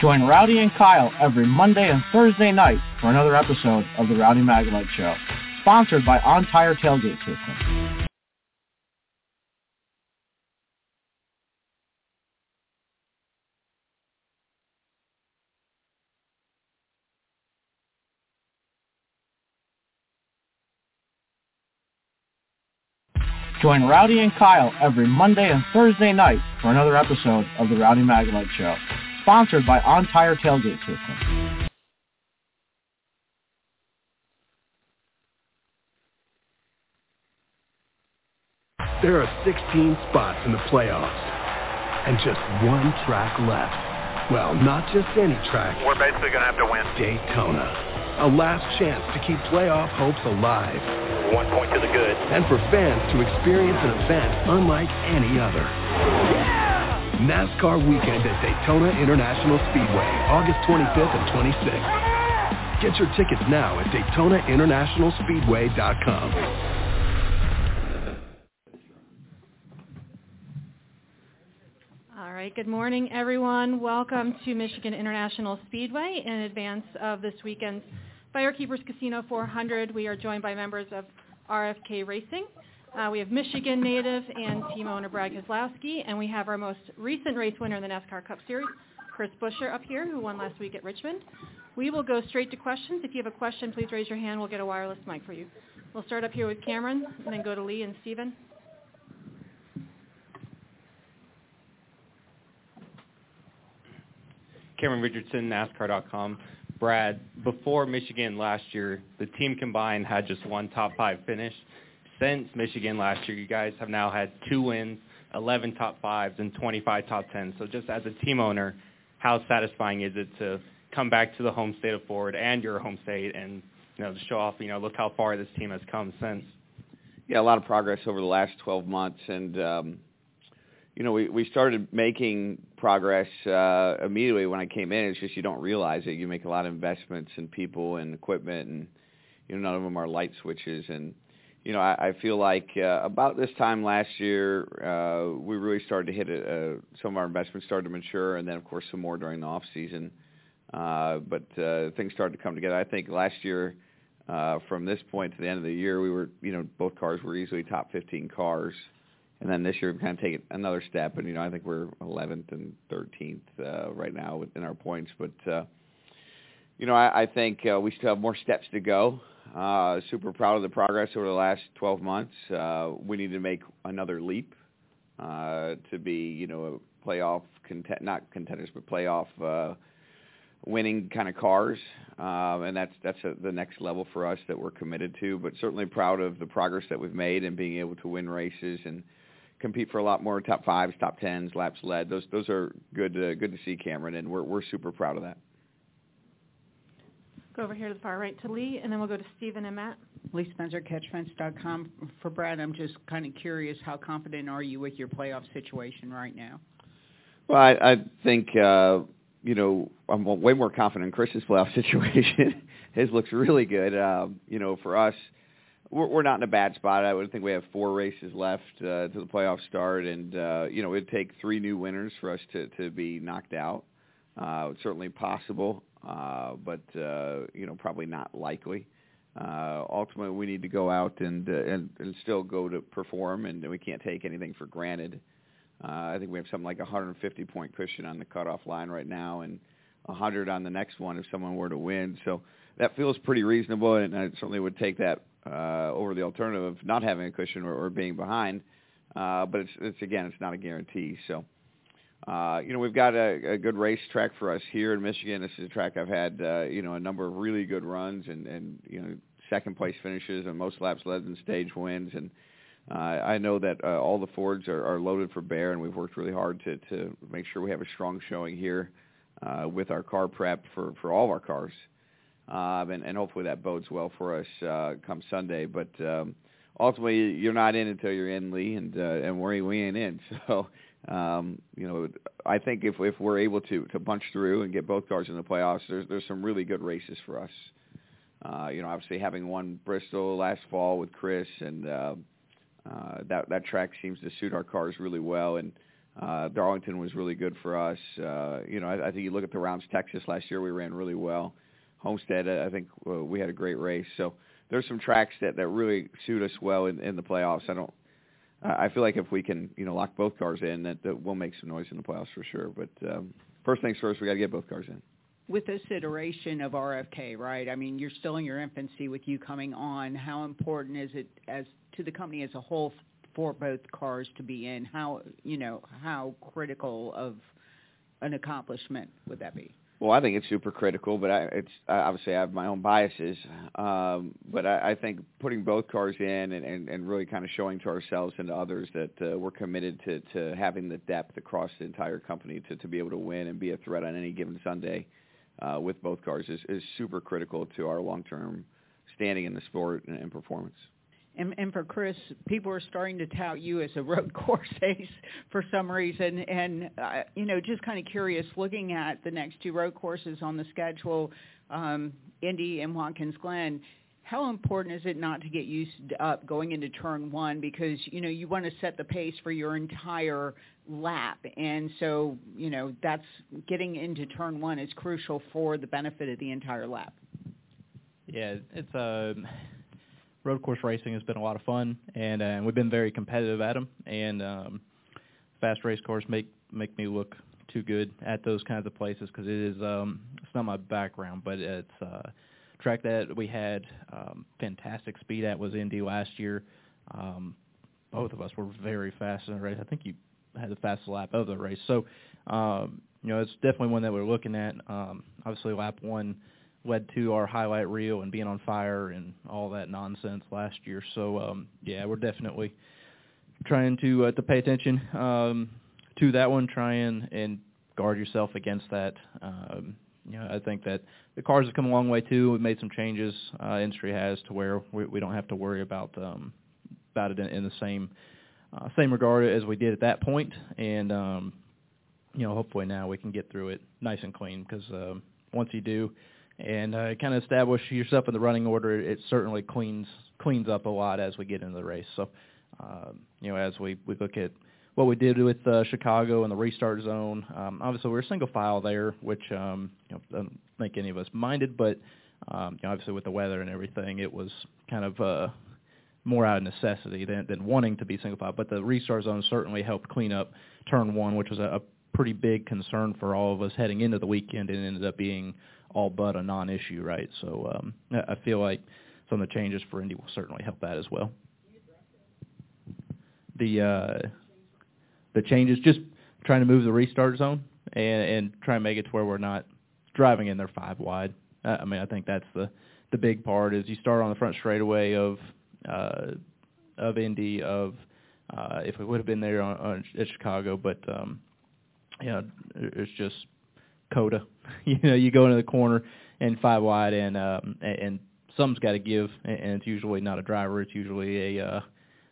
Join Rowdy and Kyle every Monday and Thursday night for another episode of the Rowdy Maglite Show, sponsored by On Tire Tailgate System. Join Rowdy and Kyle every Monday and Thursday night for another episode of the Rowdy Maglite Show, sponsored by On Tire Tailgate System. There are 16 spots in the playoffs and just one track left. Well, not just any track. We're basically going to have to win. Daytona. A last chance to keep playoff hopes alive. One point to the good. And for fans to experience an event unlike any other. Yeah! NASCAR weekend at Daytona International Speedway, August 25th and 26th. Get your tickets now at DaytonaInternationalSpeedway.com. All right, good morning, everyone. Welcome to Michigan International Speedway in advance of this weekend's Firekeepers Casino 400. We are joined by members of RFK Racing. Uh, we have Michigan native and team owner Brad Keselowski, and we have our most recent race winner in the NASCAR Cup Series, Chris Buescher, up here, who won last week at Richmond. We will go straight to questions. If you have a question, please raise your hand. We'll get a wireless mic for you. We'll start up here with Cameron, and then go to Lee and Stephen. Cameron Richardson, NASCAR.com. Brad, before Michigan last year, the team combined had just one top five finish. Since Michigan last year, you guys have now had two wins, 11 top fives, and 25 top tens. So just as a team owner, how satisfying is it to come back to the home state of Ford and your home state and you know to show off, you know, look how far this team has come since? Yeah, a lot of progress over the last 12 months, and um, you know, we, we started making progress uh, immediately when I came in. It's just you don't realize it. You make a lot of investments in people and equipment, and you know, none of them are light switches. And you know, I, I feel like uh, about this time last year, uh, we really started to hit a, uh, some of our investments started to mature, and then of course some more during the off season. Uh, but uh, things started to come together. I think last year. Uh, from this point to the end of the year, we were, you know, both cars were easily top 15 cars. And then this year we kind of take another step, and you know I think we're 11th and 13th uh, right now in our points. But uh, you know I, I think uh, we still have more steps to go. Uh, super proud of the progress over the last 12 months. Uh, we need to make another leap uh, to be you know a playoff content, not contenders, but playoff uh, winning kind of cars, um, and that's that's a, the next level for us that we're committed to. But certainly proud of the progress that we've made and being able to win races and compete for a lot more top fives, top tens, laps led. Those those are good uh, good to see, Cameron, and we're we're super proud of that. Go over here to the far right to Lee, and then we'll go to Stephen and Matt. Lee Spencer, CatchFence.com. For Brad, I'm just kind of curious, how confident are you with your playoff situation right now? Well, I, I think uh, you know I'm way more confident in Chris's playoff situation. His looks really good. Uh, you know, for us we're, we're not in a bad spot. I would think we have four races left uh, to the playoff start, and uh, you know it'd take three new winners for us to to be knocked out. Uh, certainly possible, uh, but uh, you know probably not likely. Uh, ultimately, we need to go out and, uh, and and still go to perform, and we can't take anything for granted. Uh, I think we have something like a 150 point cushion on the cutoff line right now, and 100 on the next one if someone were to win. So that feels pretty reasonable, and I certainly would take that uh, over the alternative of not having a cushion or, or being behind. Uh, but it's, it's again, it's not a guarantee. So, uh, you know, we've got a, a good race track for us here in Michigan. This is a track I've had, uh, you know, a number of really good runs and, and you know, second place finishes and most laps led and stage wins. And uh, I know that uh, all the Fords are, are loaded for bear, and we've worked really hard to to make sure we have a strong showing here uh, with our car prep for for all of our cars. Um, and, and hopefully that bodes well for us uh, come Sunday. But um, ultimately, you're not in until you're in, Lee, and uh, and we we ain't in. So um, you know, I think if if we're able to to punch through and get both cars in the playoffs, there's there's some really good races for us. Uh, you know, obviously having won Bristol last fall with Chris, and uh, uh, that that track seems to suit our cars really well, and Uh, Darlington was really good for us. Uh, you know, I, I think you look at the rounds Texas last year, we ran really well. Homestead, I think uh, we had a great race. So there's some tracks that that really suit us well in, in the playoffs. I don't. I feel like if we can, you know, lock both cars in, that, that we'll make some noise in the playoffs for sure. But um, first things first, we got to get both cars in. With this iteration of RFK, right? I mean, you're still in your infancy with you coming on. How important is it as to the company as a whole for both cars to be in? How you know how critical of an accomplishment would that be? Well, I think it's super critical, but I, it's I obviously I have my own biases. Um, but I, I think putting both cars in and, and, and really kind of showing to ourselves and to others that uh, we're committed to, to having the depth across the entire company to, to be able to win and be a threat on any given Sunday uh, with both cars is, is super critical to our long-term standing in the sport and, and performance. And, and for Chris, people are starting to tout you as a road course ace for some reason. And, uh, you know, just kind of curious, looking at the next two road courses on the schedule, um, Indy and Watkins Glen, how important is it not to get used up going into turn one? Because you know you want to set the pace for your entire lap. And so you know that's getting into turn one is crucial for the benefit of the entire lap. Yeah it's uh, road course racing has been a lot of fun, and, uh, we've been very competitive at them. And um, fast race cars make make me look too good at those kinds of places because it is um, it's not my background, but it's uh, track that we had um, fantastic speed at was Indy last year. Um, both of us were very fast in the race. I think you had the fastest lap of the race. So, um, you know, it's definitely one that we're looking at. Um, obviously, lap one led to our highlight reel and being on fire and all that nonsense last year. So um, yeah, we're definitely trying to uh, to pay attention um, to that one. Try and, and guard yourself against that. Um, you know, I think that the cars have come a long way too. We've made some changes. Uh, industry has to where we, we don't have to worry about um, about it in, in the same uh, same regard as we did at that point. And um, you know, hopefully now we can get through it nice and clean because um, once you do, and uh, kind of establish yourself in the running order, it certainly cleans cleans up a lot as we get into the race. So, um, you know, as we, we look at what we did with uh, Chicago and the restart zone, um, obviously we're single file there, which um, you know, I don't think any of us minded, but um, you know, obviously with the weather and everything, it was kind of uh, more out of necessity than, than wanting to be single file. But the restart zone certainly helped clean up turn one, which was a, a pretty big concern for all of us heading into the weekend, and ended up being all but a non-issue, right? So um, I feel like some of the changes for Indy will certainly help that as well. The uh, the changes, just trying to move the restart zone and, and try and make it to where we're not driving in there five wide. I mean, I think that's the the big part is you start on the front straightaway of uh, of Indy of uh, if we would have been there on, on at Chicago, but um, you know, it's just COTA. you know, you go into the corner and five wide, and um, and some's got to give, and it's usually not a driver. It's usually a uh,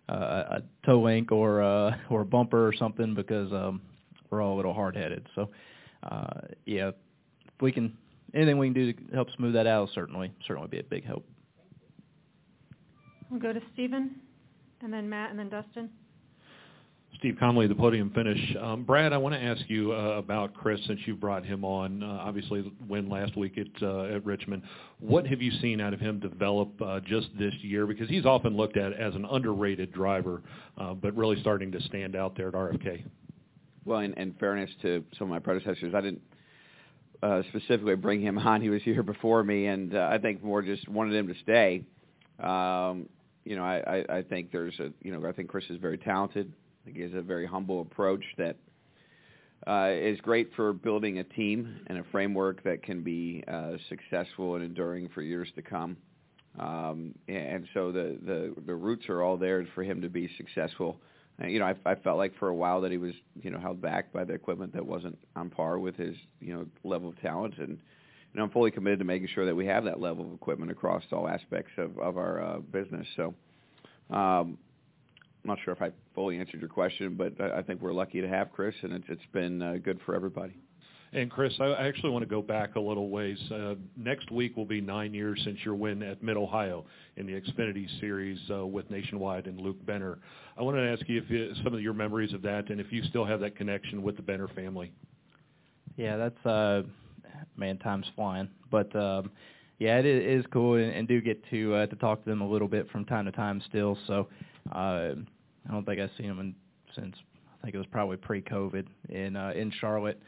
a toe link or uh, or a bumper or something because um, we're all a little hard headed. So uh, yeah, if we can anything we can do to help smooth that out, certainly certainly be a big help. We'll go to Stephen, and then Matt, and then Dustin. Steve Conley, the podium finish. Um, Brad, I want to ask you uh, about Chris since you brought him on. Uh, obviously, win last week at uh, at Richmond. What have you seen out of him develop uh, just this year? Because he's often looked at as an underrated driver, uh, but really starting to stand out there at RFK. Well, in, in fairness to some of my predecessors, I didn't uh, specifically bring him on. He was here before me, and I think more just wanted him to stay. Um, you know, I, I, I think there's a, you know, I think Chris is very talented think he has a very humble approach that uh, is great for building a team and a framework that can be uh, successful and enduring for years to come. Um, and so the, the the roots are all there for him to be successful. And, you know, I, I felt like for a while that he was you know held back by the equipment that wasn't on par with his you know level of talent, and know, I'm fully committed to making sure that we have that level of equipment across all aspects of of our uh, business. So. Um, I'm not sure if I fully answered your question, but I think we're lucky to have Chris, and it's it's been uh, good for everybody. And Chris, I actually want to go back a little ways. Uh, next week will be nine years since your win at Mid Ohio in the Xfinity Series uh, with Nationwide and Luke Benner. I wanted to ask you if you, some of your memories of that, and if you still have that connection with the Benner family. Yeah, that's uh, man, time's flying. But um, yeah, it is cool, and, and do get to uh, to talk to them a little bit from time to time still. So uh, I don't think I've seen them in, since I think it was probably pre-COVID in uh, in Charlotte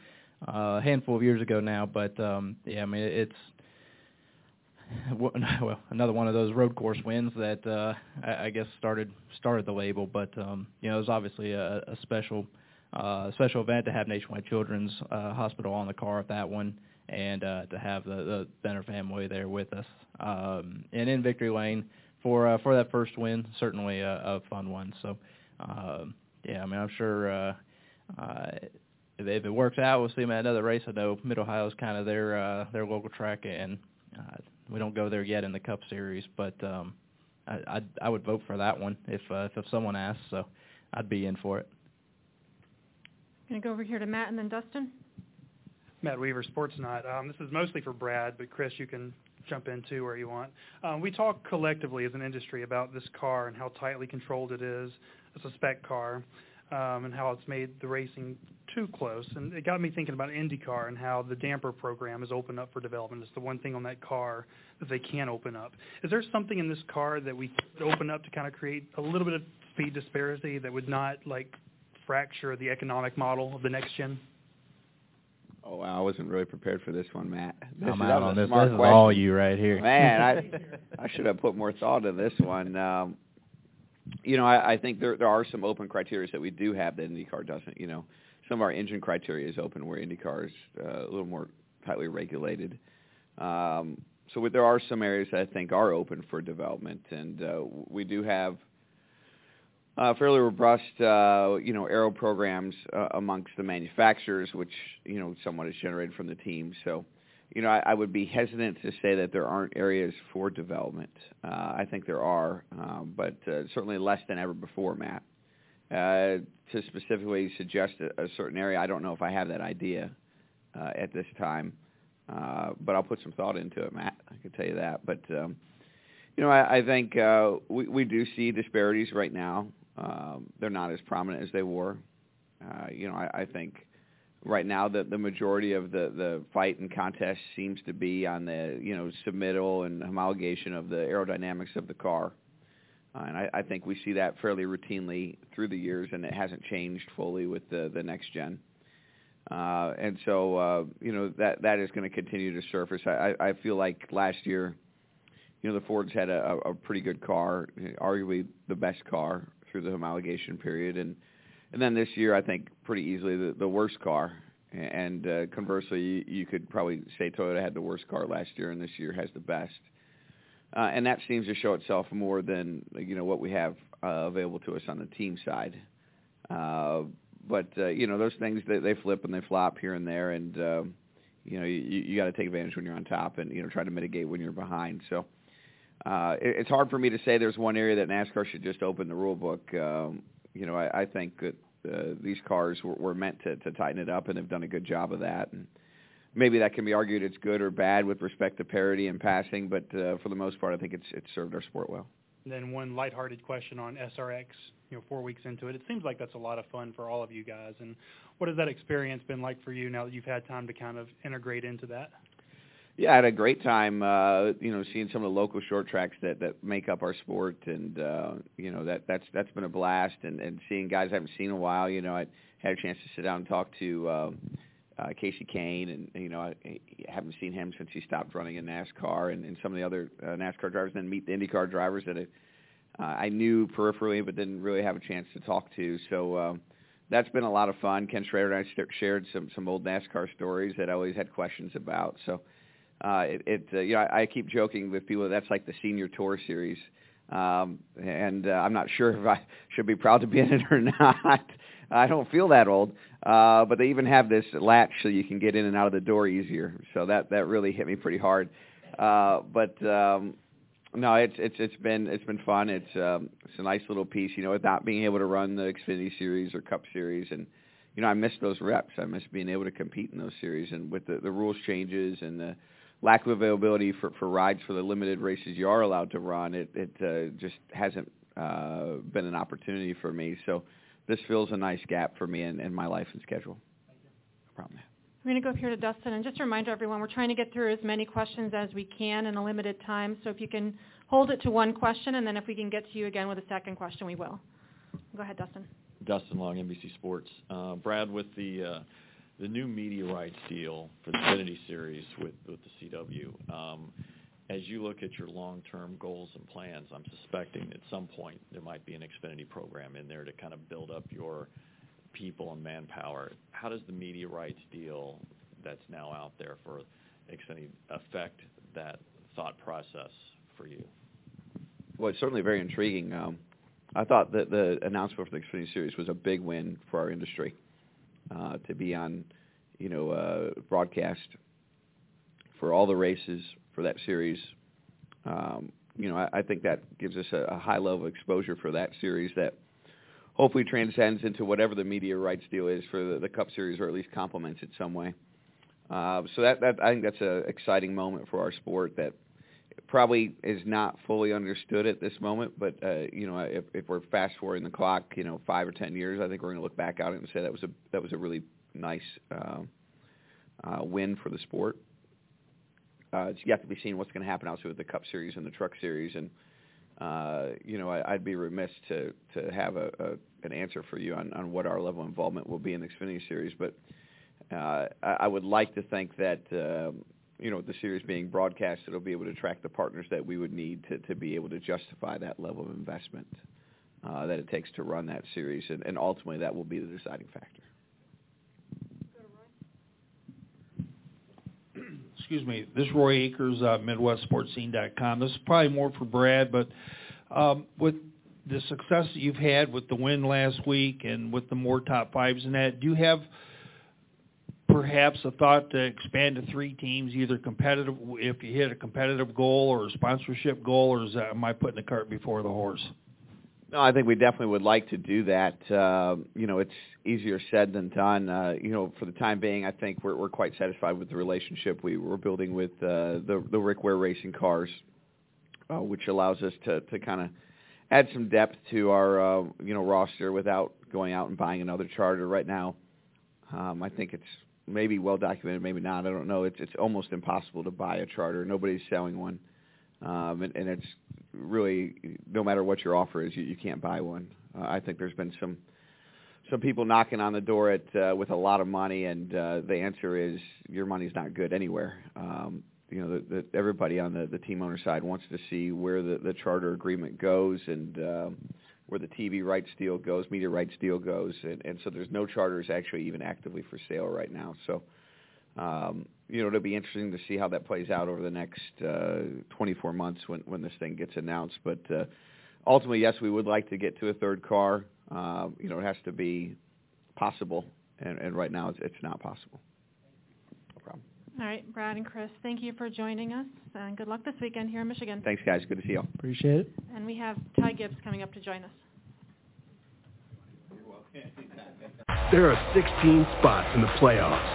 uh, a handful of years ago now. But um, yeah, I mean it's well another one of those road course wins that uh, I, I guess started started the label. But um, you know it was obviously a, a special uh, special event to have Nationwide Children's uh, Hospital on the car at that one, and uh, to have the, the Benner family there with us. Um, and in victory lane for uh, for that first win, certainly a, a fun one. So uh, yeah, I mean I'm sure. Uh, uh, if, if it works out, we'll see them at another race. I know Mid Ohio is kind of their uh, their local track, and uh, we don't go there yet in the Cup Series, but um, I I'd, I would vote for that one if uh, if, if someone asks. So I'd be in for it. Going to go over here to Matt and then Dustin. Matt Weaver, Sportsnaut. Um, this is mostly for Brad, but Chris, you can jump in too where you want. Um, we talk collectively as an industry about this car and how tightly controlled it is. It's a spec car um, and how it's made the racing too close. And it got me thinking about IndyCar and how the damper program is open up for development. It's the one thing on that car that they can open up. Is there something in this car that we could open up to kind of create a little bit of speed disparity that would not like fracture the economic model of the next gen? Oh, wow, I wasn't really prepared for this one, Matt. This I'm is, out on this. This is question. all you right here. Man, I I should have put more thought into this one. Um, you know, I, I think there there are some open criteria that we do have that IndyCar doesn't. You know, some of our engine criteria is open where IndyCar is uh, a little more tightly regulated. Um, so there are some areas that I think are open for development, and uh, we do have uh, fairly robust, uh, you know, aero programs uh, amongst the manufacturers, which you know somewhat is generated from the team. So, you know, I, I would be hesitant to say that there aren't areas for development. Uh, I think there are, um, but uh, certainly less than ever before, Matt. Uh, to specifically suggest a, a certain area, I don't know if I have that idea uh, at this time, uh, but I'll put some thought into it, Matt. I can tell you that. But um, you know, I, I think uh, we, we do see disparities right now. Um, they're not as prominent as they were. Uh, you know, I, I think right now the the majority of the the fight and contest seems to be on the you know submittal and homologation of the aerodynamics of the car. Uh, and I, I think we see that fairly routinely through the years, and it hasn't changed fully with the the next gen. Uh, and so, uh, you know, that that is going to continue to surface. I, I feel like last year, you know, the Fords had a, a pretty good car, arguably the best car through the homologation period, and and then this year I think pretty easily the, the worst car. And uh, conversely, you, you could probably say Toyota had the worst car last year, and this year has the best. Uh, and that seems to show itself more than you know what we have uh, available to us on the team side. Uh, but uh, you know those things they, they flip and they flop here and there, and uh, you know you, you got to take advantage when you're on top, and you know try to mitigate when you're behind. So uh, it, it's hard for me to say there's one area that NASCAR should just open the rule book. Um, you know I, I think that uh, these cars were, were meant to, to tighten it up, and they've done a good job of that. And maybe that can be argued it's good or bad with respect to parity and passing, but uh, for the most part, I think it's it's served our sport well. And then one lighthearted question on SRX. You know, four weeks into it, it seems like that's a lot of fun for all of you guys. And what has that experience been like for you now that you've had time to kind of integrate into that? Yeah, I had a great time. Uh, you know, seeing some of the local short tracks that that make up our sport, and uh, you know that that's that's been a blast. And and seeing guys I haven't seen in a while. You know, I had a chance to sit down and talk to. Uh, uh, Kasey Kahne, and you know I, I haven't seen him since he stopped running in NASCAR, and, and some of the other uh, NASCAR drivers. And then meet the IndyCar drivers that I, uh, I knew peripherally, but didn't really have a chance to talk to. So um, that's been a lot of fun. Ken Schrader and I shared some some old NASCAR stories that I always had questions about. So uh, it, it uh, you know I, I keep joking with people that's like the senior tour series. Um, and uh, I'm not sure if I should be proud to be in it or not. I don't feel that old, uh, but they even have this latch so you can get in and out of the door easier. So that that really hit me pretty hard. Uh, but um, no, it's it's it's been it's been fun. It's um, it's a nice little piece, you know, without being able to run the Xfinity Series or Cup Series, and you know, I miss those reps. I miss being able to compete in those series. And with the, the rules changes and the lack of availability for, for rides for the limited races you are allowed to run, it, it uh, just hasn't uh, been an opportunity for me. So this fills a nice gap for me in, in my life and schedule. No problem. We're going to go up here to Dustin, and just a reminder, everyone, we're trying to get through as many questions as we can in a limited time. So if you can hold it to one question, and then if we can get to you again with a second question, we will. Go ahead, Dustin. Dustin Long, NBC Sports. Uh, Brad, with the uh, the new media rights deal for the Xfinity Series with with the CW, um, as you look at your long-term goals and plans, I'm suspecting at some point there might be an Xfinity program in there to kind of build up your people and manpower. How does the media rights deal that's now out there for Xfinity affect that thought process for you? Well, it's certainly very intriguing. Um, I thought that the announcement for the Xfinity Series was a big win for our industry uh, to be on, you know, uh, broadcast for all the races for that series. Um, you know, I, I think that gives us a, a high level of exposure for that series that hopefully transcends into whatever the media rights deal is for the, the Cup Series, or at least complements it some way. Uh, so that, that I think that's an exciting moment for our sport that probably is not fully understood at this moment, but uh, you know, if, if we're fast forwarding the clock, you know, five or ten years, I think we're going to look back on it and say that was a that was a really nice uh, uh, win for the sport. Uh, it's yet to be seen what's going to happen also with the Cup Series and the Truck Series, and uh, you know, I, I'd be remiss to to have a, a an answer for you on, on what our level of involvement will be in the Xfinity Series, but uh, I, I would like to think that. Uh, you know, the series being broadcast, it'll be able to attract the partners that we would need to, to be able to justify that level of investment uh, that it takes to run that series, and, and ultimately that will be the deciding factor. Excuse me. This is Roy Akers, uh, MidwestSportsScene.com. This is probably more for Brad, but um, with the success that you've had with the win last week and with the more top fives and that, do you have – perhaps a thought to expand to three teams, either competitive if you hit a competitive goal or a sponsorship goal, or is that, am I putting the cart before the horse? No, I think we definitely would like to do that. Uh, you know, it's easier said than done. Uh, you know, for the time being, I think we're, we're quite satisfied with the relationship we were building with uh, the the Rick Ware Racing cars, uh, which allows us to to kind of add some depth to our uh, you know roster without going out and buying another charter right now. Um, I think it's maybe well documented, maybe not. I don't know. It's it's almost impossible to buy a charter. Nobody's selling one, um, and, and it's really no matter what your offer is, you, you can't buy one. Uh, I think there's been some some people knocking on the door at uh, with a lot of money, and uh, the answer is your money's not good anywhere. Um, you know, the, the, everybody on the, the team owner side wants to see where the, the charter agreement goes, and um, where the TV rights deal goes, media rights deal goes, and, and so there's no charters actually even actively for sale right now. So, um, you know, it'll be interesting to see how that plays out over the next uh, 24 months when when this thing gets announced. But uh, ultimately, yes, we would like to get to a third car. Uh, you know, it has to be possible, and, and right now it's, it's not possible. No problem. All right, Brad and Chris, thank you for joining us, and good luck this weekend here in Michigan. Thanks, guys. Good to see you. Appreciate it. And we have Ty Gibbs coming up to join us. There are 16 spots in the playoffs,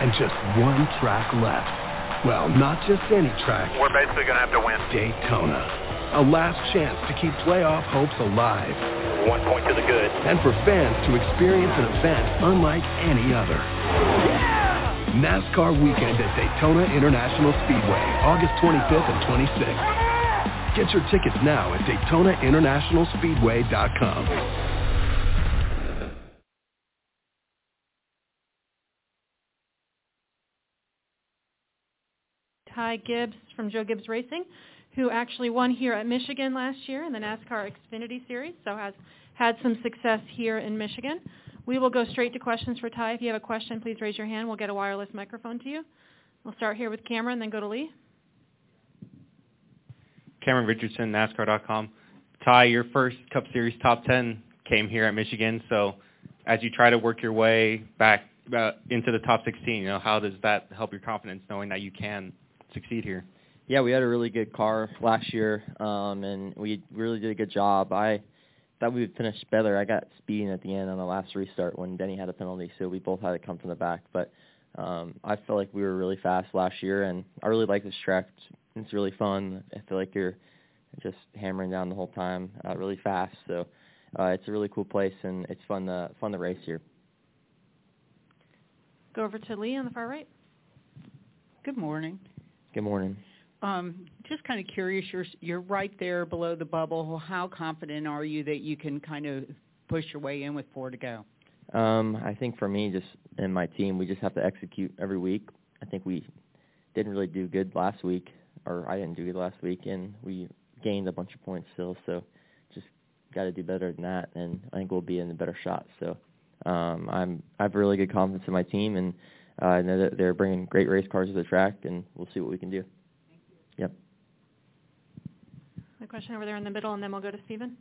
and just one track left. Well, not just any track. We're basically going to have to win. Daytona. A last chance to keep playoff hopes alive. One point to the good. And for fans to experience an event unlike any other. NASCAR weekend at Daytona International Speedway, August 25th and 26th. Get your tickets now at DaytonaInternationalSpeedway.com. Ty Gibbs from Joe Gibbs Racing, who actually won here at Michigan last year in the NASCAR Xfinity Series, so has had some success here in Michigan. We will go straight to questions for Ty. If you have a question, please raise your hand. We'll get a wireless microphone to you. We'll start here with Cameron, then go to Lee. Cameron Richardson, NASCAR.com. Ty, your first Cup Series top 10 came here at Michigan. So as you try to work your way back uh, into the top 16, you know, how does that help your confidence knowing that you can succeed here? Yeah, we had a really good car last year, um, and we really did a good job. I thought we would finish better. I got speeding at the end on the last restart when Denny had a penalty, so we both had to come from the back. But um, I felt like we were really fast last year, and I really like this track. It's, it's really fun. I feel like you're just hammering down the whole time, uh, really fast. So uh, it's a really cool place, and it's fun to fun to race here. Go over to Lee on the far right. Good morning. Good morning. Um, just kind of curious, you're you're right there below the bubble. How confident are you that you can kind of push your way in with four to go? Um, I think for me, just and my team, we just have to execute every week. I think we didn't really do good last week, or I didn't do good last week, and we gained a bunch of points still. So just got to do better than that, and I think we'll be in a better shot. So um, I'm I have really good confidence in my team, and uh, I know that they're bringing great race cars to the track, and we'll see what we can do. Yep. A question over there in the middle, and then we'll go to Stephen.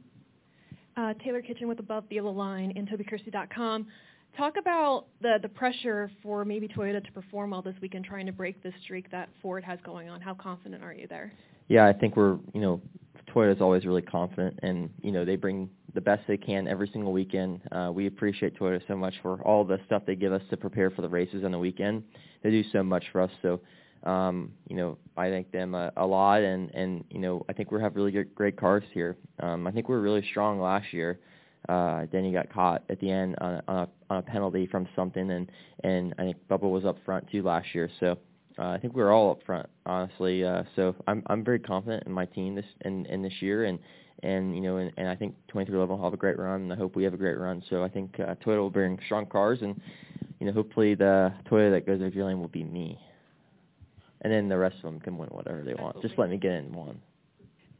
Uh, Taylor Kitchen with Above the Yellow Line and TobyChristie.com. Talk about the the pressure for maybe Toyota to perform well this weekend, trying to break the streak that Ford has going on. How confident are you there? Yeah, I think we're you know Toyota's always really confident, and you know they bring the best they can every single weekend. Uh, we appreciate Toyota so much for all the stuff they give us to prepare for the races on the weekend. They do so much for us. So um, you know, I thank them a, a lot, and and you know, I think we have really good, great cars here. Um, I think we were really strong last year. Uh, he got caught at the end on, on, a, on a penalty from something, and and I think Bubba was up front too last year. So uh, I think we were all up front, honestly. Uh, so I'm I'm very confident in my team this in, in this year, and and you know, and, and I think 23 level will have a great run, and I hope we have a great run. So I think uh, Toyota will bring strong cars, and you know, hopefully the Toyota that goes your lane will be me and then the rest of them can win whatever they want. Just let me get in one.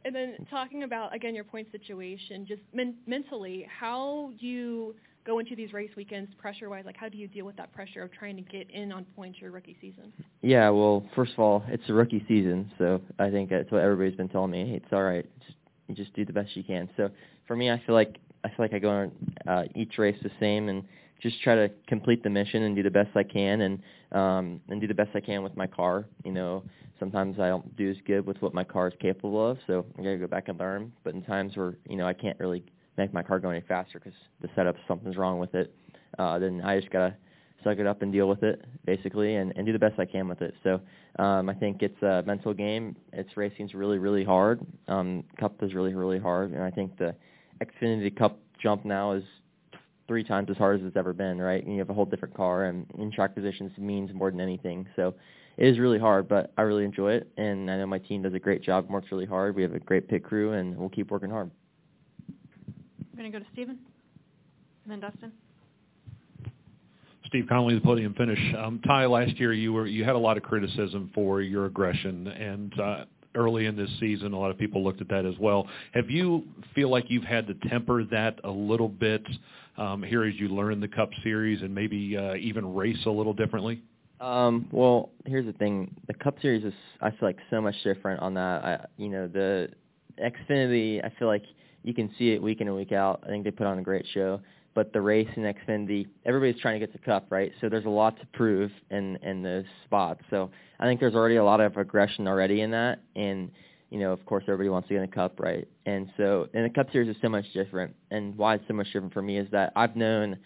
And then talking about again your point situation, just men- mentally, how do you go into these race weekends pressure-wise? Like, how do you deal with that pressure of trying to get in on points your rookie season? Yeah, well, first of all, it's a rookie season, so I think that's what everybody's been telling me. Hey, it's all right. Just you just do the best you can. So for me, I feel like I feel like I go on uh, each race the same and just try to complete the mission and do the best I can and um and do the best I can with my car. You know, sometimes I don't do as good with what my car is capable of, so I got to go back and learn. But in times where, you know, I can't really make my car go any faster cuz the setup something's wrong with it, uh then I just got to suck it up and deal with it basically and and do the best I can with it. So, um I think it's a mental game. It's racing's really really hard. Um cup is really really hard and I think the Xfinity Cup jump now is three times as hard as it's ever been, right? And you have a whole different car, and in track positions means more than anything. So it is really hard, but I really enjoy it, and I know my team does a great job, works really hard. We have a great pit crew, and we'll keep working hard. I'm going to go to Stephen, and then Dustin. Steve Conley, the podium finish. Um, Ty, last year you were you had a lot of criticism for your aggression, and uh, early in this season, a lot of people looked at that as well. Have you feel like you've had to temper that a little bit um, here as you learn the Cup Series and maybe uh, even race a little differently? Um, well, here's the thing: the Cup Series is, I feel like, so much different on that. I, you know, the Xfinity, I feel like you can see it week in and week out. I think they put on a great show. But the race in Xfinity, everybody's trying to get the Cup, right? So there's a lot to prove in in those spots. So I think there's already a lot of aggression already in that, and you know, of course, everybody wants to get a cup, right? And so, and the Cup Series is so much different. And why it's so much different for me is that I've known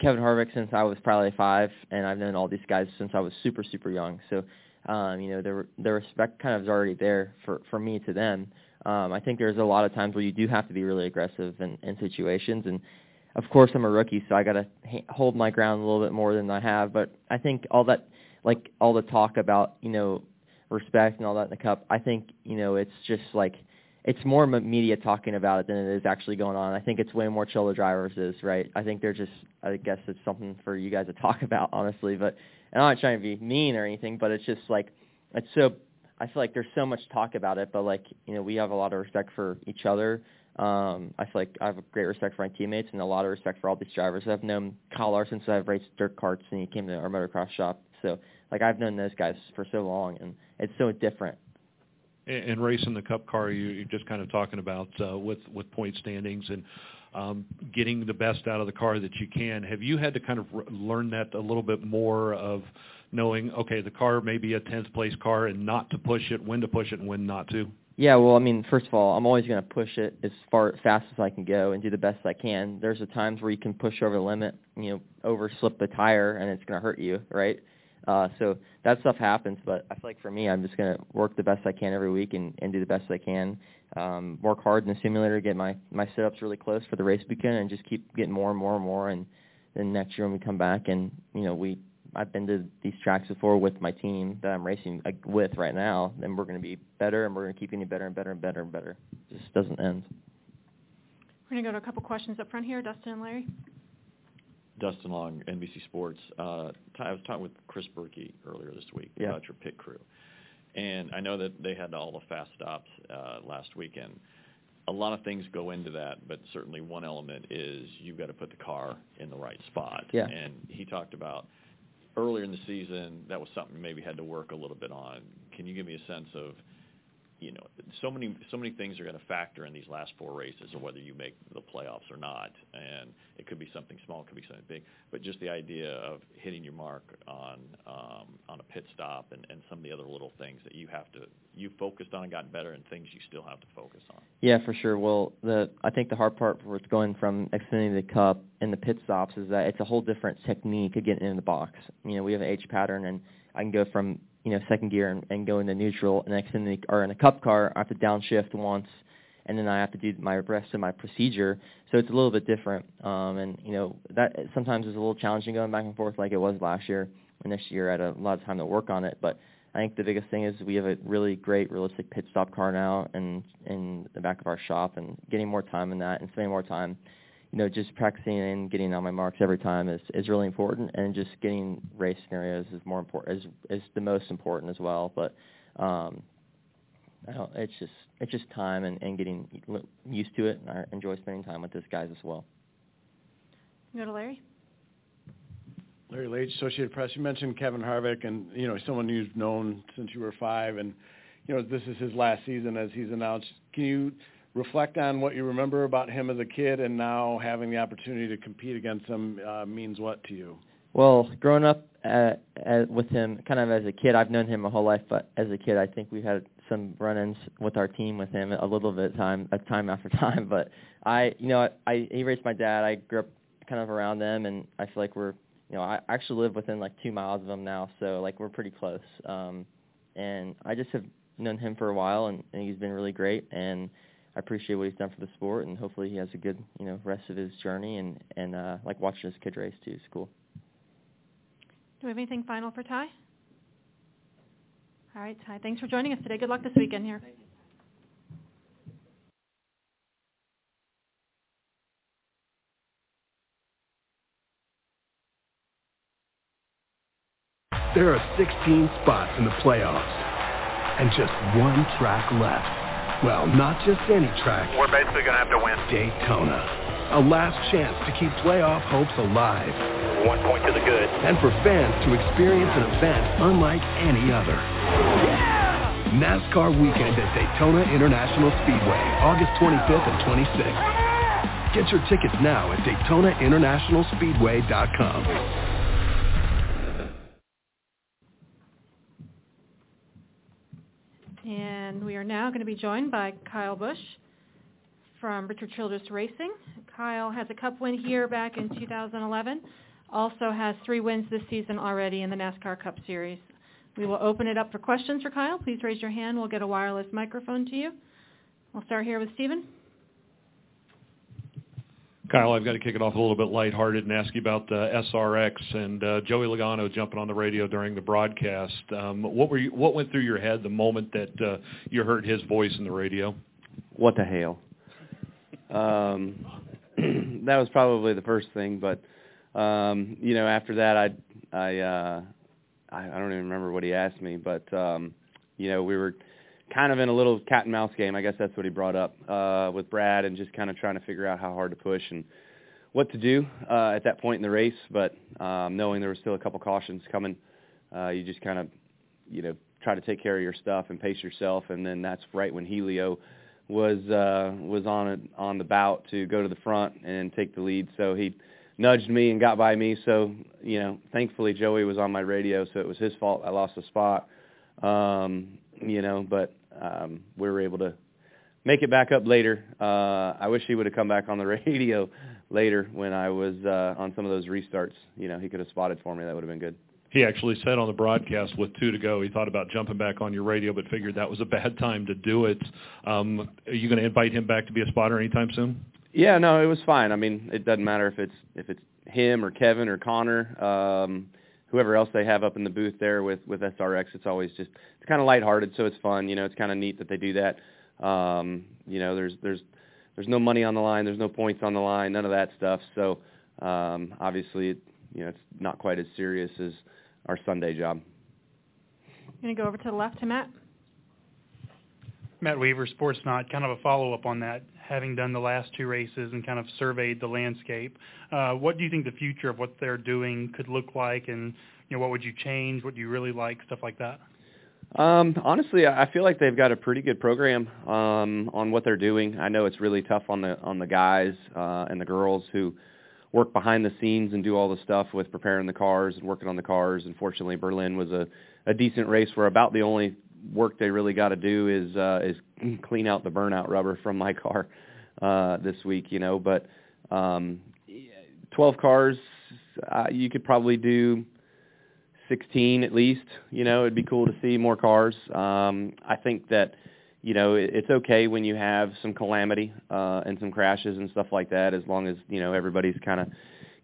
Kevin Harvick since I was probably five, and I've known all these guys since I was super, super young. So, um, you know, the the respect kind of is already there for for me to them. Um, I think there's a lot of times where you do have to be really aggressive in, in situations, and of course I'm a rookie, so I got to ha- hold my ground a little bit more than I have. But I think all that, like all the talk about, you know, respect and all that in the cup. I think you know it's just like it's more media talking about it than it is actually going on. I think it's way more chill the drivers is right. I think they're just I guess it's something for you guys to talk about honestly. But and I'm not trying to be mean or anything, but it's just like it's so I feel like there's so much talk about it, but like you know we have a lot of respect for each other. Um, I feel like I have a great respect for my teammates and a lot of respect for all these drivers. I've known Kyle Larson since I've raced dirt carts and he came to our motocross shop. So like I've known those guys for so long, and it's so different. And, and racing the Cup car, you, you're just kind of talking about uh, with with point standings and um, getting the best out of the car that you can. Have you had to kind of r- learn that a little bit more of knowing, okay, the car may be a 10th place car and not to push it, when to push it and when not to? Yeah, well, I mean, first of all, I'm always going to push it as far fast as I can go and do the best I can. There's a times where you can push over the limit, you know, over slip the tire, and it's going to hurt you, right? Uh, so that stuff happens, but I feel like for me, I'm just going to work the best I can every week and, and do the best I can. Um, work hard in the simulator, get my my setups really close for the race weekend, and just keep getting more and more and more. And then next year when we come back, and you know, we I've been to these tracks before with my team that I'm racing with right now, then we're going to be better, and we're going to keep getting better and better and better and better. It just doesn't end. We're going to go to a couple questions up front here. Dustin and Larry. Dustin Long, NBC Sports. Uh, I was talking with Chris Berkey earlier this week yeah. about your pit crew, and I know that they had all the fast stops uh, last weekend. A lot of things go into that, but certainly one element is you've got to put the car in the right spot. Yeah. And he talked about earlier in the season that was something maybe had to work a little bit on. Can you give me a sense of you know, so many so many things are going to factor in these last four races, or whether you make the playoffs or not. And it could be something small, it could be something big. But just the idea of hitting your mark on um, on a pit stop and, and some of the other little things that you have to you focused on and gotten better, and things you still have to focus on. Yeah, for sure. Well, the I think the hard part for going from Xfinity to Cup and the pit stops is that it's a whole different technique of getting in the box. You know, we have an H pattern, and I can go from you know second gear and, and go into neutral, and next in the or in a cup car, I have to downshift once, and then I have to do my rest of my procedure. So it's a little bit different, um, and you know that sometimes is a little challenging going back and forth like it was last year. And this year I had a lot of time to work on it, but I think the biggest thing is we have a really great realistic pit stop car now, and in the back of our shop, and getting more time in that and spending more time you know, just practicing and getting on my marks every time is is really important, and just getting race scenarios is more important is is the most important as well. But um, I don't, it's just it's just time and, and getting used to it, and I enjoy spending time with these guys as well. You Go to Larry. Larry Leach, Associated Press. You mentioned Kevin Harvick, and you know someone you've known since you were five, and you know this is his last season as he's announced. Can you reflect on what you remember about him as a kid and now having the opportunity to compete against him uh, means what to you? Well, growing up uh, uh, with him, kind of as a kid, I've known him my whole life. But as a kid, I think we had some run-ins with our team with him a little bit of time, time after time. But I, you know, I, I he raised my dad. I grew up kind of around them, and I feel like we're, you know, I actually live within like two miles of him now, so like we're pretty close. Um, and I just have known him for a while, and, and he's been really great. And I appreciate what he's done for the sport, and hopefully he has a good, you know, rest of his journey. And and uh, like watching his kid race too. It's cool. Do we have anything final for Ty? All right, Ty. Thanks for joining us today. Good luck this weekend here. There are 16 spots in the playoffs and just one track left. Well, not just any track. We're basically going to have to win. Daytona. A last chance to keep playoff hopes alive. One point to the good. And for fans to experience an event unlike any other. Yeah! NASCAR weekend at Daytona International Speedway, August 25th and 26th. Get your tickets now at DaytonaInternationalSpeedway.com. And we are now going to be joined by Kyle Busch from Richard Childress Racing. Kyle has a cup win here back in 2011. Also has three wins this season already in the NASCAR Cup Series. We will open it up for questions for Kyle. Please raise your hand. We'll get a wireless microphone to you. We'll start here with Stephen. Kyle, I've got to kick it off a little bit lighthearted and ask you about the SRX and uh, Joey Logano jumping on the radio during the broadcast. Um, what were you, what went through your head the moment that uh, you heard his voice in the radio? What the hell? Um, that was probably the first thing, but um, you know, after that, I I uh, I, I don't even remember what he asked me, but um, you know, we were kind of in a little cat and mouse game. I guess that's what he brought up uh, with Brad, and just kind of trying to figure out how hard to push and what to do uh, at that point in the race. But um, knowing there was still a couple cautions coming, uh, you just kind of, you know, try to take care of your stuff and pace yourself. And then that's right when Helio was uh, was on it, on the bout to go to the front and take the lead. So he nudged me and got by me. So you know, thankfully Joey was on my radio, so it was his fault I lost the spot. Um, you know, but um, we were able to make it back up later. Uh, I wish he would have come back on the radio later when I was uh, on some of those restarts. You know, he could have spotted for me. That would have been good. He actually said on the broadcast with two to go, he thought about jumping back on your radio, but figured that was a bad time to do it. Um, are you going to invite him back to be a spotter anytime soon? Yeah, no, it was fine. I mean, it doesn't matter if it's if it's him or Kevin or Connor, um, whoever else they have up in the booth there with with SRX. It's always just it's kind of lighthearted, so it's fun. You know, it's kind of neat that they do that. Um, you know, there's there's there's no money on the line, there's no points on the line, none of that stuff. So um, obviously, it, you know, it's not quite as serious as our Sunday job. I'm going to go over to the left to Matt. Matt Weaver, Sportsnaut, kind of a follow-up on that, having done the last two races and kind of surveyed the landscape. Uh, what do you think the future of what they're doing could look like, and you know, what would you change? What do you really like? Stuff like that. Um, honestly, I feel like they've got a pretty good program um, on what they're doing. I know it's really tough on the on the guys uh, and the girls who work behind the scenes and do all the stuff with preparing the cars and working on the cars. Unfortunately, Berlin was a, a decent race where about the only work they really got to do is uh, is clean out the burnout rubber from my car uh, this week. You know, but um, 12 cars, uh, you could probably do 16 at least. You know, it'd be cool to see more cars. Um, I think that you know it, it's okay when you have some calamity uh, and some crashes and stuff like that, as long as you know everybody's kind of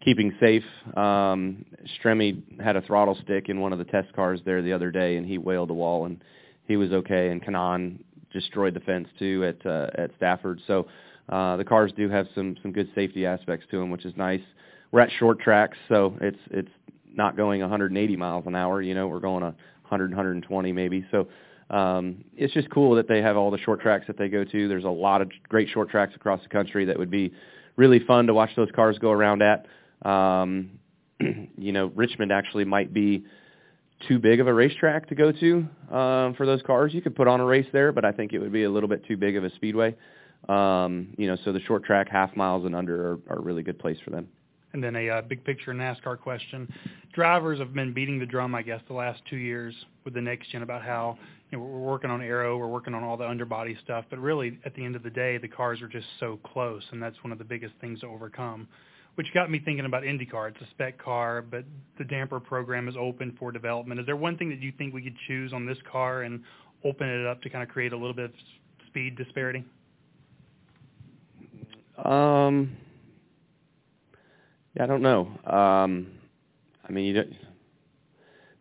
keeping safe. Um, Stremme had a throttle stick in one of the test cars there the other day, and he whaled the wall, and he was okay. And Kanaan destroyed the fence too at uh, at Stafford. So uh, the cars do have some some good safety aspects to them, which is nice. We're at short tracks, so it's it's not going 180 miles an hour. You know, we're going a 100, 120 maybe. So um, it's just cool that they have all the short tracks that they go to. There's a lot of great short tracks across the country that would be really fun to watch those cars go around at. Um, you know, Richmond actually might be too big of a racetrack to go to um, for those cars. You could put on a race there, but I think it would be a little bit too big of a speedway. Um, you know, so the short track, half miles and under, are, are a really good place for them. And then a uh, big picture NASCAR question. Drivers have been beating the drum, I guess, the last two years with the next gen about how you know, we're working on aero, we're working on all the underbody stuff, but really at the end of the day, the cars are just so close, and that's one of the biggest things to overcome. Which got me thinking about IndyCar. It's a spec car, but the damper program is open for development. Is there one thing that you think we could choose on this car and open it up to kind of create a little bit of speed disparity? Um, I don't know. Um, I mean, you don't,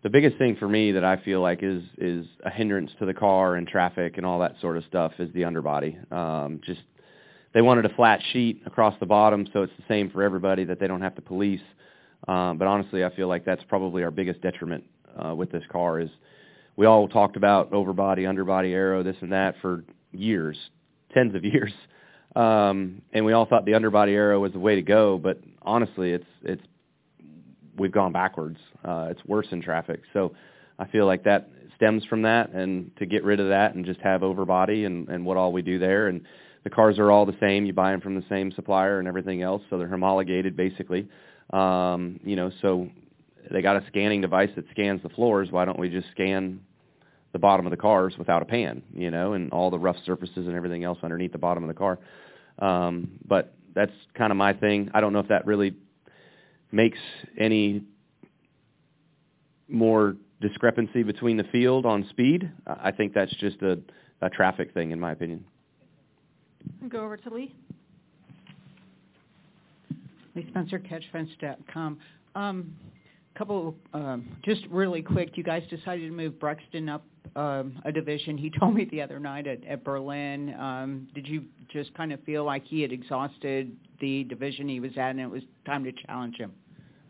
the biggest thing for me that I feel like is is a hindrance to the car and traffic and all that sort of stuff is the underbody. Um, just they wanted a flat sheet across the bottom, so it's the same for everybody that they don't have to police. Um, but honestly, I feel like that's probably our biggest detriment uh, with this car is we all talked about overbody, underbody, aero, this and that for years, tens of years. Um, and we all thought the underbody aero was the way to go, but honestly, it's it's we've gone backwards. Uh, it's worse in traffic. So I feel like that stems from that, and to get rid of that and just have overbody and and what all we do there, and the cars are all the same. You buy them from the same supplier and everything else, so they're homologated basically. Um, you know, so they got a scanning device that scans the floors. Why don't we just scan the bottom of the cars without a pan, you know, and all the rough surfaces and everything else underneath the bottom of the car. Um, but that's kind of my thing. I don't know if that really makes any more discrepancy between the field on speed. I think that's just a, a traffic thing, in my opinion. Go over to Lee. Lee Spencer, CatchFence.com. Um, couple, um, just really quick, you guys decided to move Brexton up um, a division. He told me the other night at, at Berlin. Um, did you just kind of feel like he had exhausted the division he was at, and it was time to challenge him?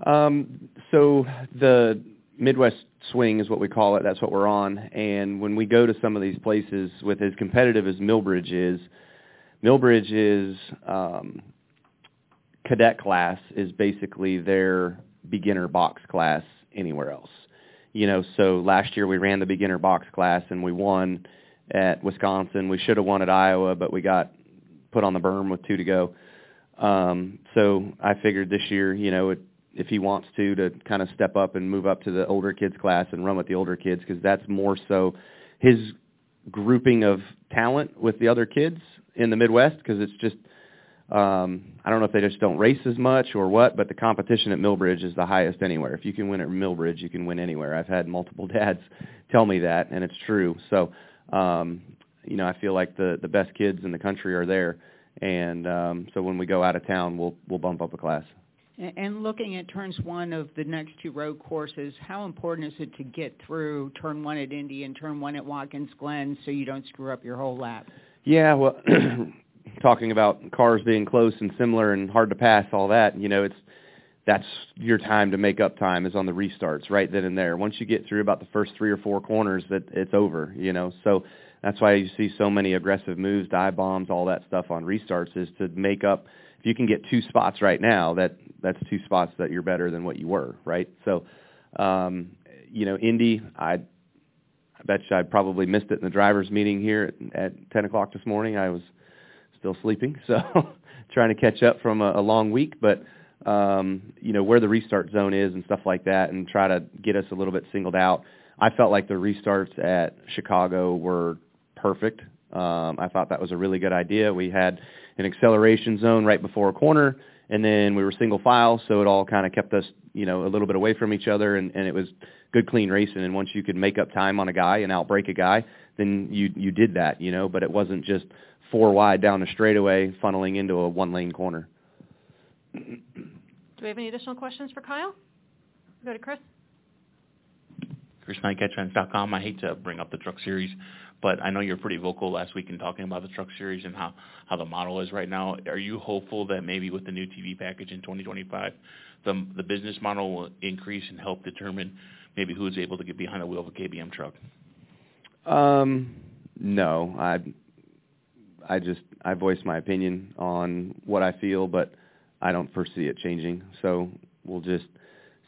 Um, so the Midwest swing is what we call it. That's what we're on. And when we go to some of these places, with as competitive as Millbridge is, Millbridge is um, cadet class is basically their beginner box class anywhere else. You know, so last year we ran the beginner box class and we won at Wisconsin. We should have won at Iowa, but we got put on the berm with two to go. Um, so I figured this year, you know, it, if he wants to, to kind of step up and move up to the older kids class and run with the older kids because that's more so his grouping of talent with the other kids in the Midwest because it's just um, I don't know if they just don't race as much or what, but the competition at Millbridge is the highest anywhere. If you can win at Millbridge, you can win anywhere. I've had multiple dads tell me that, and it's true. So, um, you know, I feel like the the best kids in the country are there, and um, so when we go out of town, we'll we'll bump up a class. And looking at turns one of the next two road courses, how important is it to get through turn one at Indy and turn one at Watkins Glen so you don't screw up your whole lap? Yeah, well, talking about cars being close and similar and hard to pass, all that, you know, it's that's your time to make up time is on the restarts right then and there. Once you get through about the first three or four corners, that it's over, you know. So that's why you see so many aggressive moves, dive bombs, all that stuff on restarts is to make up – if you can get two spots right now, that that's two spots that you're better than what you were, right? So, um, you know, Indy, I, I bet you I probably missed it in the drivers' meeting here at, at 10 o'clock this morning. I was still sleeping, so trying to catch up from a, a long week, but um, you know where the restart zone is and stuff like that, and try to get us a little bit singled out. I felt like the restarts at Chicago were perfect. Um, I thought that was a really good idea. We had an acceleration zone right before a corner, and then we were single file, so it all kind of kept us, you know, a little bit away from each other, and, and it was good, clean racing. And once you could make up time on a guy and outbrake a guy, then you you did that, you know. But it wasn't just four wide down a straightaway, funneling into a one lane corner. Do we have any additional questions for Kyle? Go to Chris. Chris Knight, I hate to bring up the Truck Series, but I know you're pretty vocal last week in talking about the Truck Series and how how the model is right now. Are you hopeful that maybe with the new TV package in 2025, the the business model will increase and help determine maybe who's able to get behind the wheel of a KBM truck? Um, no, I I just I voice my opinion on what I feel, but I don't foresee it changing. So we'll just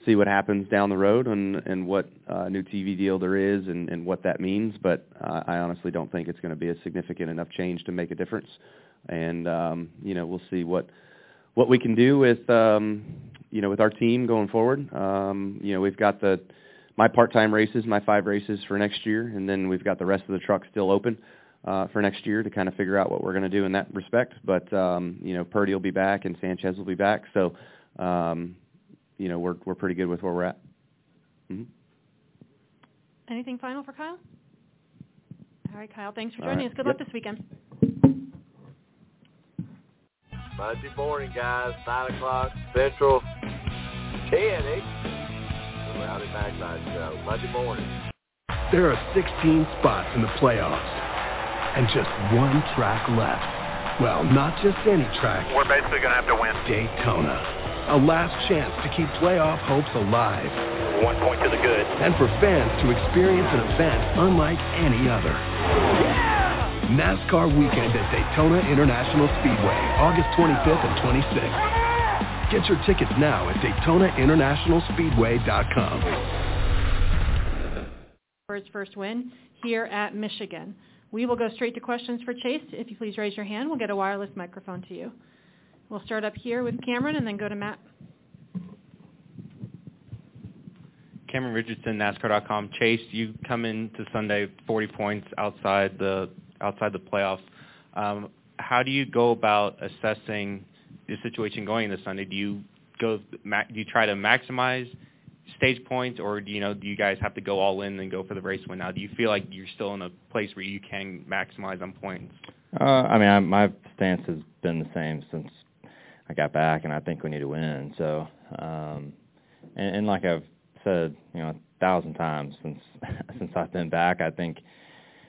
see what happens down the road and and what uh, new TV deal there is and and what that means. But uh, I honestly don't think it's going to be a significant enough change to make a difference. And um, you know, we'll see what what we can do with um, you know with our team going forward. Um, you know, we've got the my part-time races, my five races for next year, and then we've got the rest of the truck still open uh, for next year to kind of figure out what we're going to do in that respect. But um, you know, Purdy will be back and Sanchez will be back, so um, you know, we're we're pretty good with where we're at. Mm-hmm. Anything final for Kyle? All right, Kyle, thanks for joining right. us. Good yep. luck this weekend. Monday morning, guys, 9 o'clock Central, 10 8. The Rowdy Maglite Show, Monday morning. There are 16 spots in the playoffs and just one track left. Well, not just any track. We're basically going to have to win. Daytona a last chance to keep playoff hopes alive. One point to the good. And for fans to experience an event unlike any other. Yeah! NASCAR weekend at Daytona International Speedway, August 25th and 26th. Get your tickets now at DaytonaInternationalSpeedway.com. His first win here at Michigan. We will go straight to questions for Chase. If you please raise your hand, we'll get a wireless microphone to you. We'll start up here with Cameron and then go to Matt. Cameron Richardson, NASCAR.com. Chase, you come into Sunday 40 points outside the outside the playoffs. Um, how do you go about assessing the situation going into Sunday? Do you go? Do you try to maximize stage points, or do you know? Do you guys have to go all in and go for the race win now? Do you feel like you're still in a place where you can maximize on points? Uh, I mean, I, my stance has been the same since I got back, and I think we need to win. So, um, and, and like I've said, you know, a thousand times since since I've been back, I think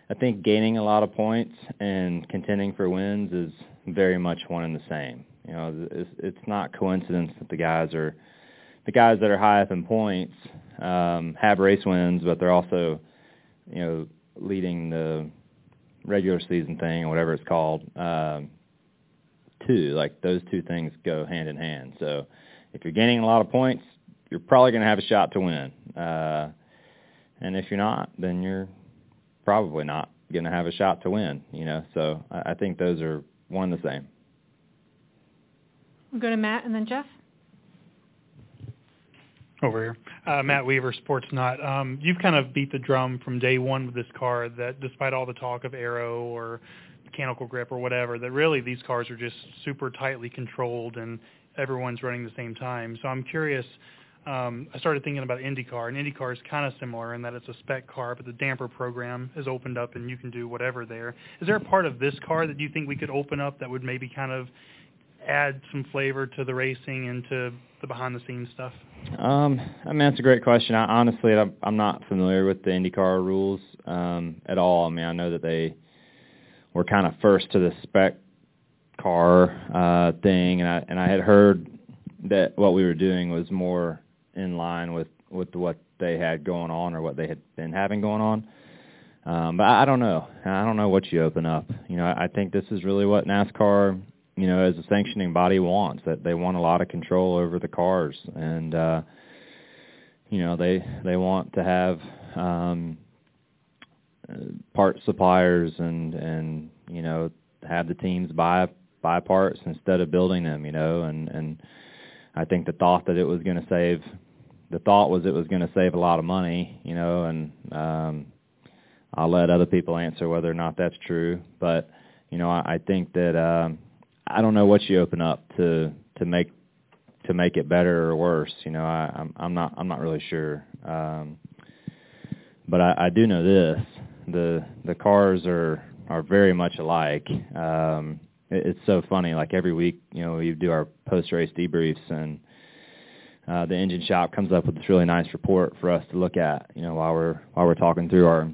I think gaining a lot of points and contending for wins is very much one and the same. You know, it's, it's not coincidence that the guys are the guys that are high up in points um, have race wins, but they're also, you know, leading the regular season thing or whatever it's called. Um, too. Like those two things go hand in hand. So if you're gaining a lot of points, you're probably going to have a shot to win. Uh, and if you're not, then you're probably not going to have a shot to win. You know, so I, I think those are one and the same. We'll go to Matt and then Jeff. Over here. Uh, Matt Weaver, Sportsnaut. Um, you've kind of beat the drum from day one with this car that despite all the talk of aero or mechanical grip or whatever, that really these cars are just super tightly controlled and everyone's running the same time. So I'm curious, um, I started thinking about IndyCar, and IndyCar is kind of similar in that it's a spec car, but the damper program is opened up and you can do whatever there. Is there a part of this car that you think we could open up that would maybe kind of add some flavor to the racing and to the behind the scenes stuff? Um, I mean that's a great question. I, honestly, I'm, I'm not familiar with the IndyCar rules um, at all. I mean, I know that they were kind of first to the spec car uh, thing, and I and I had heard that what we were doing was more in line with with what they had going on or what they had been having going on. Um, but I, I don't know. I don't know what you open up. You know, I, I think this is really what NASCAR, you know, as a sanctioning body wants. That they want a lot of control over the cars, and uh, you know, they they want to have um, part suppliers and and you know have the teams buy buy parts instead of building them. You know, and and I think the thought that it was going to save the thought was it was going to save a lot of money, you know, and um, I'll let other people answer whether or not that's true. But you know, I, I think that um, I don't know what you open up to to make to make it better or worse. You know, I, I'm I'm not I'm not really sure. Um, but I, I do know this: the the cars are are very much alike. Um, it, it's so funny. Like every week, you know, we do our post race debriefs and uh, the engine shop comes up with this really nice report for us to look at, you know, while we're while we're talking through our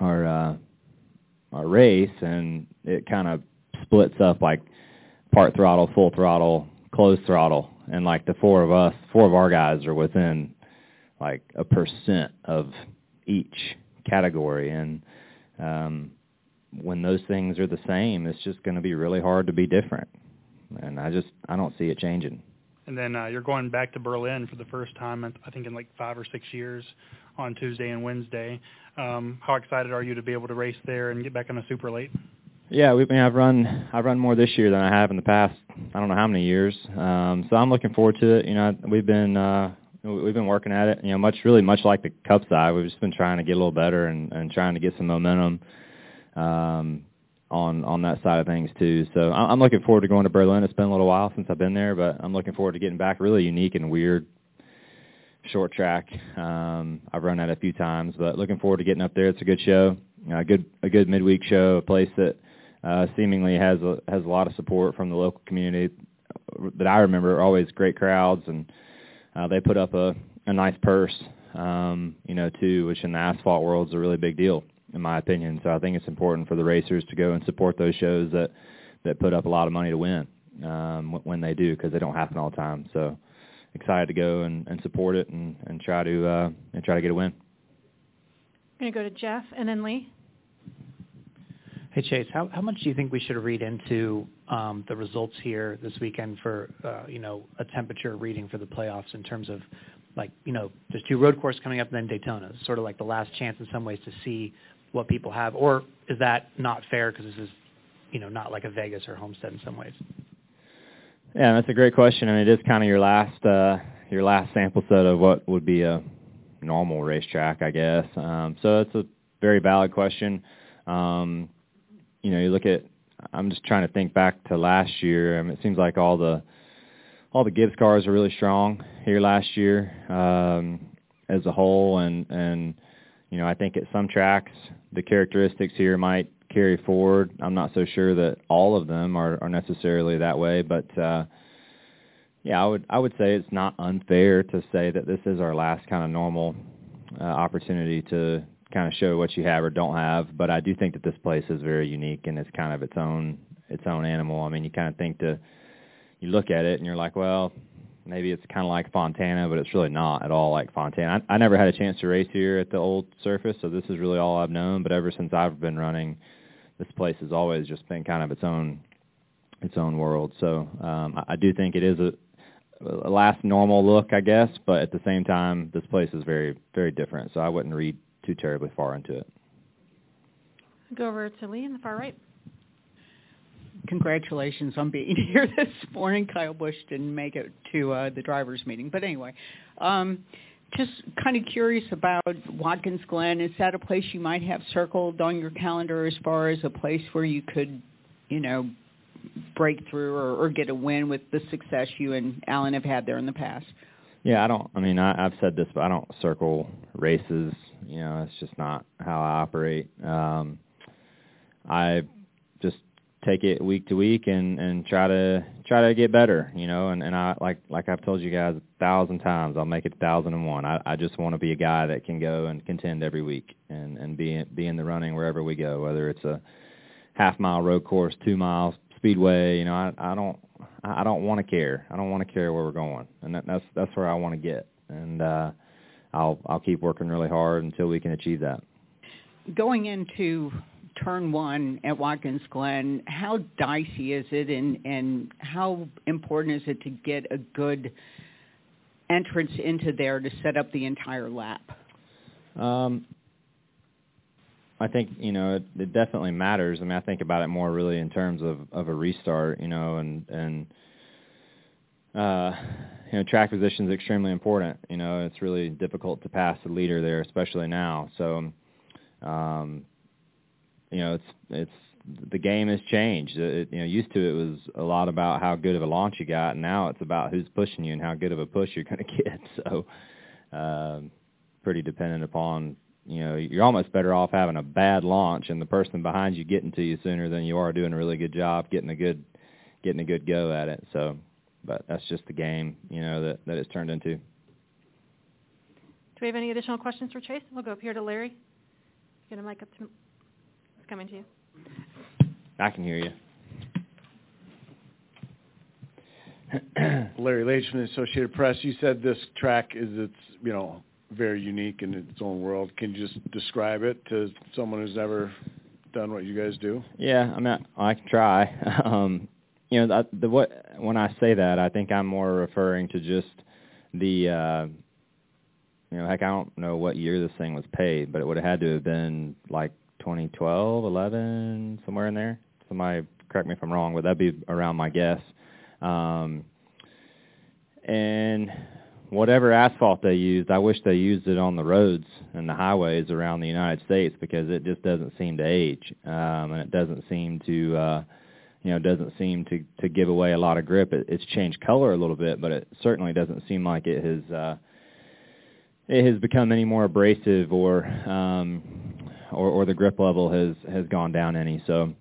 our uh, our race, and it kind of splits up like part throttle, full throttle, closed throttle, and like the four of us, four of our guys are within like a percent of each category, and um, when those things are the same, it's just going to be really hard to be different, and I just I don't see it changing and then uh, you're going back to Berlin for the first time, I think in like five or six years, on Tuesday and Wednesday. Um, how excited are you to be able to race there and get back on a super late? Yeah, we, I mean, I've run I've run more this year than I have in the past. I don't know how many years. Um, so I'm looking forward to it. You know, we've been uh, we've been working at it. You know, much really much like the Cup side, we've just been trying to get a little better and, and trying to get some momentum. Um, on on that side of things too. So I'm looking forward to going to Berlin. It's been a little while since I've been there, but I'm looking forward to getting back. Really unique and weird short track. Um, I've run that a few times, but looking forward to getting up there. It's a good show, a good a good midweek show, a place that uh, seemingly has a, has a lot of support from the local community. That I remember, always great crowds, and uh, they put up a, a nice purse, um, you know, too, which in the asphalt world is a really big deal in my opinion. So I think it's important for the racers to go and support those shows that that put up a lot of money to win um, when they do because they don't happen all the time. So excited to go and, and support it and, and try to uh, and try to get a win. I'm to go to Jeff and then Lee. Hey Chase, how much do you think we should read into um, the results here this weekend for uh, you know a temperature reading for the playoffs in terms of like you know there's two road courses coming up and then Daytona, sort of like the last chance in some ways to see what people have, or is that not fair because this is, you know, not like a Vegas or Homestead in some ways? Yeah, that's a great question. It is kind of your last uh, your last sample set of what would be a normal racetrack, I guess. Um, so it's a very valid question. You know, you look at. I'm just trying to think back to last year. I mean, it seems like all the all the Gibbs cars are really strong here last year um, as a whole, and and you know, I think at some tracks the characteristics here might carry forward. I'm not so sure that all of them are, are necessarily that way, but uh, yeah, I would I would say it's not unfair to say that this is our last kind of normal uh, opportunity to kind of show what you have or don't have. But I do think that this place is very unique and it's kind of its own its own animal. I mean, you kind of think to you look at it and you're like, well, maybe it's kind of like Fontana, but it's really not at all like Fontana. I, I never had a chance to race here at the old surface, so this is really all I've known. But ever since I've been running, this place has always just been kind of its own its own world. So um, I, I do think it is a, a last normal look, I guess. But at the same time, this place is very very different. So I wouldn't read too terribly far into it. Go over to Lee in the far right. congratulations on being here this morning. Kyle Busch didn't make it to uh, the drivers' meeting, but anyway, um, just kind of curious about Watkins Glen. Is that a place you might have circled on your calendar as far as a place where you could, you know, break through or, or get a win with the success you and Alan have had there in the past? Yeah, I don't. I mean, I, I've said this, but I don't circle races. You know, it's just not how I operate. Um, I just take it week to week and and try to try to get better. You know, and and I like like I've told you guys a thousand times, I'll make it a thousand and one. I I just want to be a guy that can go and contend every week and and be be in the running wherever we go, whether it's a half mile road course, two miles speedway. You know, I I don't I don't want to care. I don't want to care where we're going, and that, that's that's where I want to get. And uh, I'll I'll keep working really hard until we can achieve that. Going into turn one at Watkins Glen, how dicey is it, and and how important is it to get a good entrance into there to set up the entire lap? Um, I think you know it, it definitely matters. I mean, I think about it more really in terms of of a restart, you know, and and uh, you know, track position is extremely important. You know, it's really difficult to pass the leader there, especially now. So, um, you know, it's it's the game has changed. It, you know, used to it was a lot about how good of a launch you got, and now it's about who's pushing you and how good of a push you're going to get. So, um, pretty dependent upon you know, you're almost better off having a bad launch and the person behind you getting to you sooner than you are doing a really good job getting a good getting a good go at it. So, but that's just the game, you know, that that it's turned into. Do we have any additional questions for Chase? We'll go up here to Larry. Get a mic up to it's coming to you. I can hear you. Larry Leach from the Associated Press. You said this track is its, you know, very unique in its own world. Can you just describe it to someone who's never done what you guys do? Yeah, I mean, I can try. um, you know, the, the what when I say that, I think I'm more referring to just the, uh, you know, heck, I don't know what year this thing was paid, but it would have had to have been like 2012, 11, somewhere in there. Somebody correct me if I'm wrong, but that'd be around my guess. Um, and whatever asphalt they used, I wish they used it on the roads and the highways around the United States because it just doesn't seem to age, um, and it doesn't seem to, uh, you know, doesn't seem to to give away a lot of grip. It, it's changed color a little bit, but it certainly doesn't seem like it has uh, it has become any more abrasive or um, or, or the grip level has has gone down any. So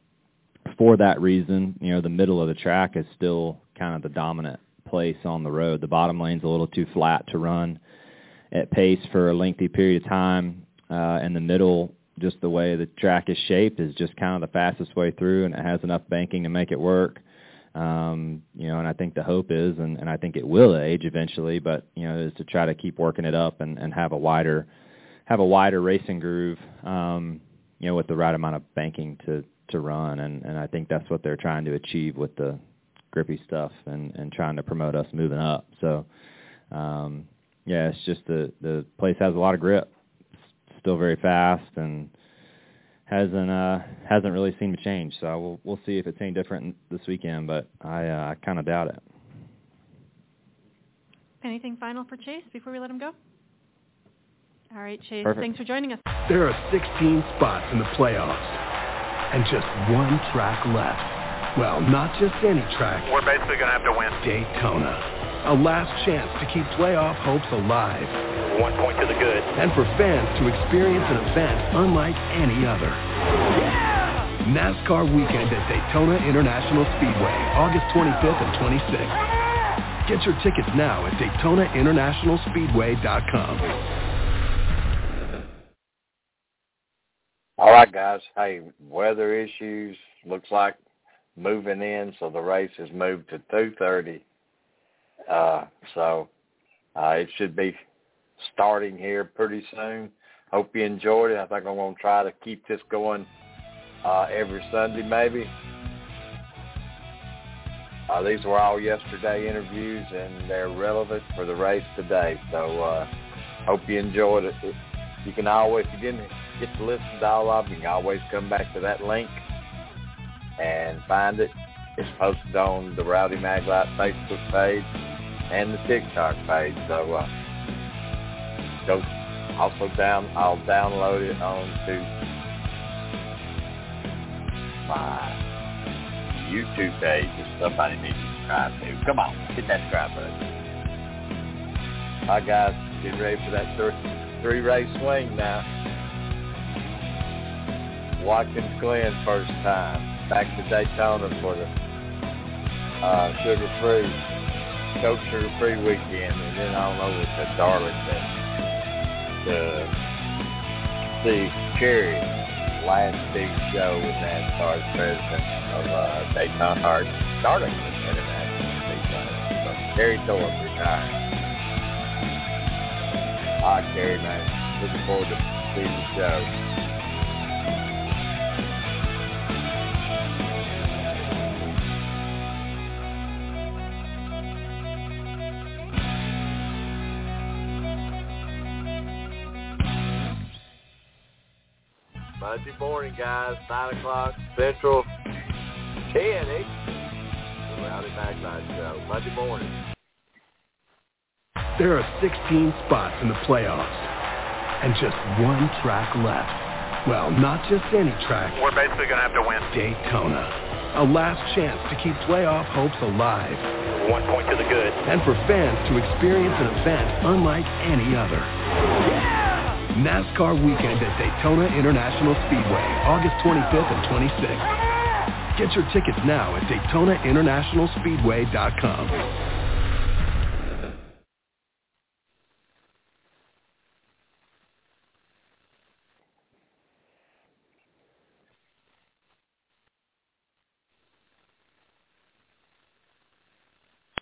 for that reason, you know, the middle of the track is still kind of the dominant place on the road. The bottom lane's a little too flat to run at pace for a lengthy period of time, uh, and the middle, just the way the track is shaped, is just kind of the fastest way through, and it has enough banking to make it work. Um, you know, and I think the hope is, and, and I think it will age eventually, but you know, is to try to keep working it up and, and have a wider, have a wider racing groove, um, you know, with the right amount of banking to to run, and and I think that's what they're trying to achieve with the grippy stuff and and trying to promote us moving up. So um yeah, it's just the the place has a lot of grip. It's still very fast and hasn't uh hasn't really seemed to change. So we'll we'll see if it's any different this weekend, but I uh, I kind of doubt it. Anything final for Chase before we let him go? All right, Chase, Perfect. thanks for joining us. There are 16 spots in the playoffs and just one track left. Well, not just any track. We're basically going to have to win. Daytona. A last chance to keep playoff hopes alive. One point to the good. And for fans to experience an event unlike any other. Yeah! NASCAR weekend at Daytona International Speedway, August 25th and 26th. Get your tickets now at DaytonaInternationalSpeedway.com. All right, guys. Hey, weather issues. Looks like moving in, so the race has moved to 2:30. Uh, so uh, it should be starting here pretty soon. Hope you enjoyed it. I think I'm going to try to keep this going uh, every Sunday, maybe. Uh, these were all yesterday interviews, and they're relevant for the race today. So uh, hope you enjoyed it. You can always, if you didn't get to listen to all of them, you can always come back to that link and find it It's posted on the Rowdy Maglite Facebook page and the TikTok page. So uh, go also down. I'll download it onto my YouTube page if somebody needs to subscribe to. Come on, hit that subscribe button. Hi guys, getting ready for that three, three race swing now. Watkins Glen first time. Back to Daytona for the uh, sugar free, Coke sugar free weekend, and then on over to Darlington to see Kerry last big show with NASCAR's president of uh, Daytona or Darlington International. So Kerry Tharp retired. Right, Kerry, man. Looking forward to seeing the show. Morning, guys, 9 o'clock Central, 10 Eastern. The Rowdy Maglite Show, Monday morning. There are 16 spots in the playoffs and just one track left. Well, not just any track. We're basically going to have to win. Daytona. A last chance to keep playoff hopes alive. One point to the good. And for fans to experience an event unlike any other. NASCAR weekend at Daytona International Speedway, August 25th and 26th. Get your tickets now at DaytonaInternationalSpeedway.com.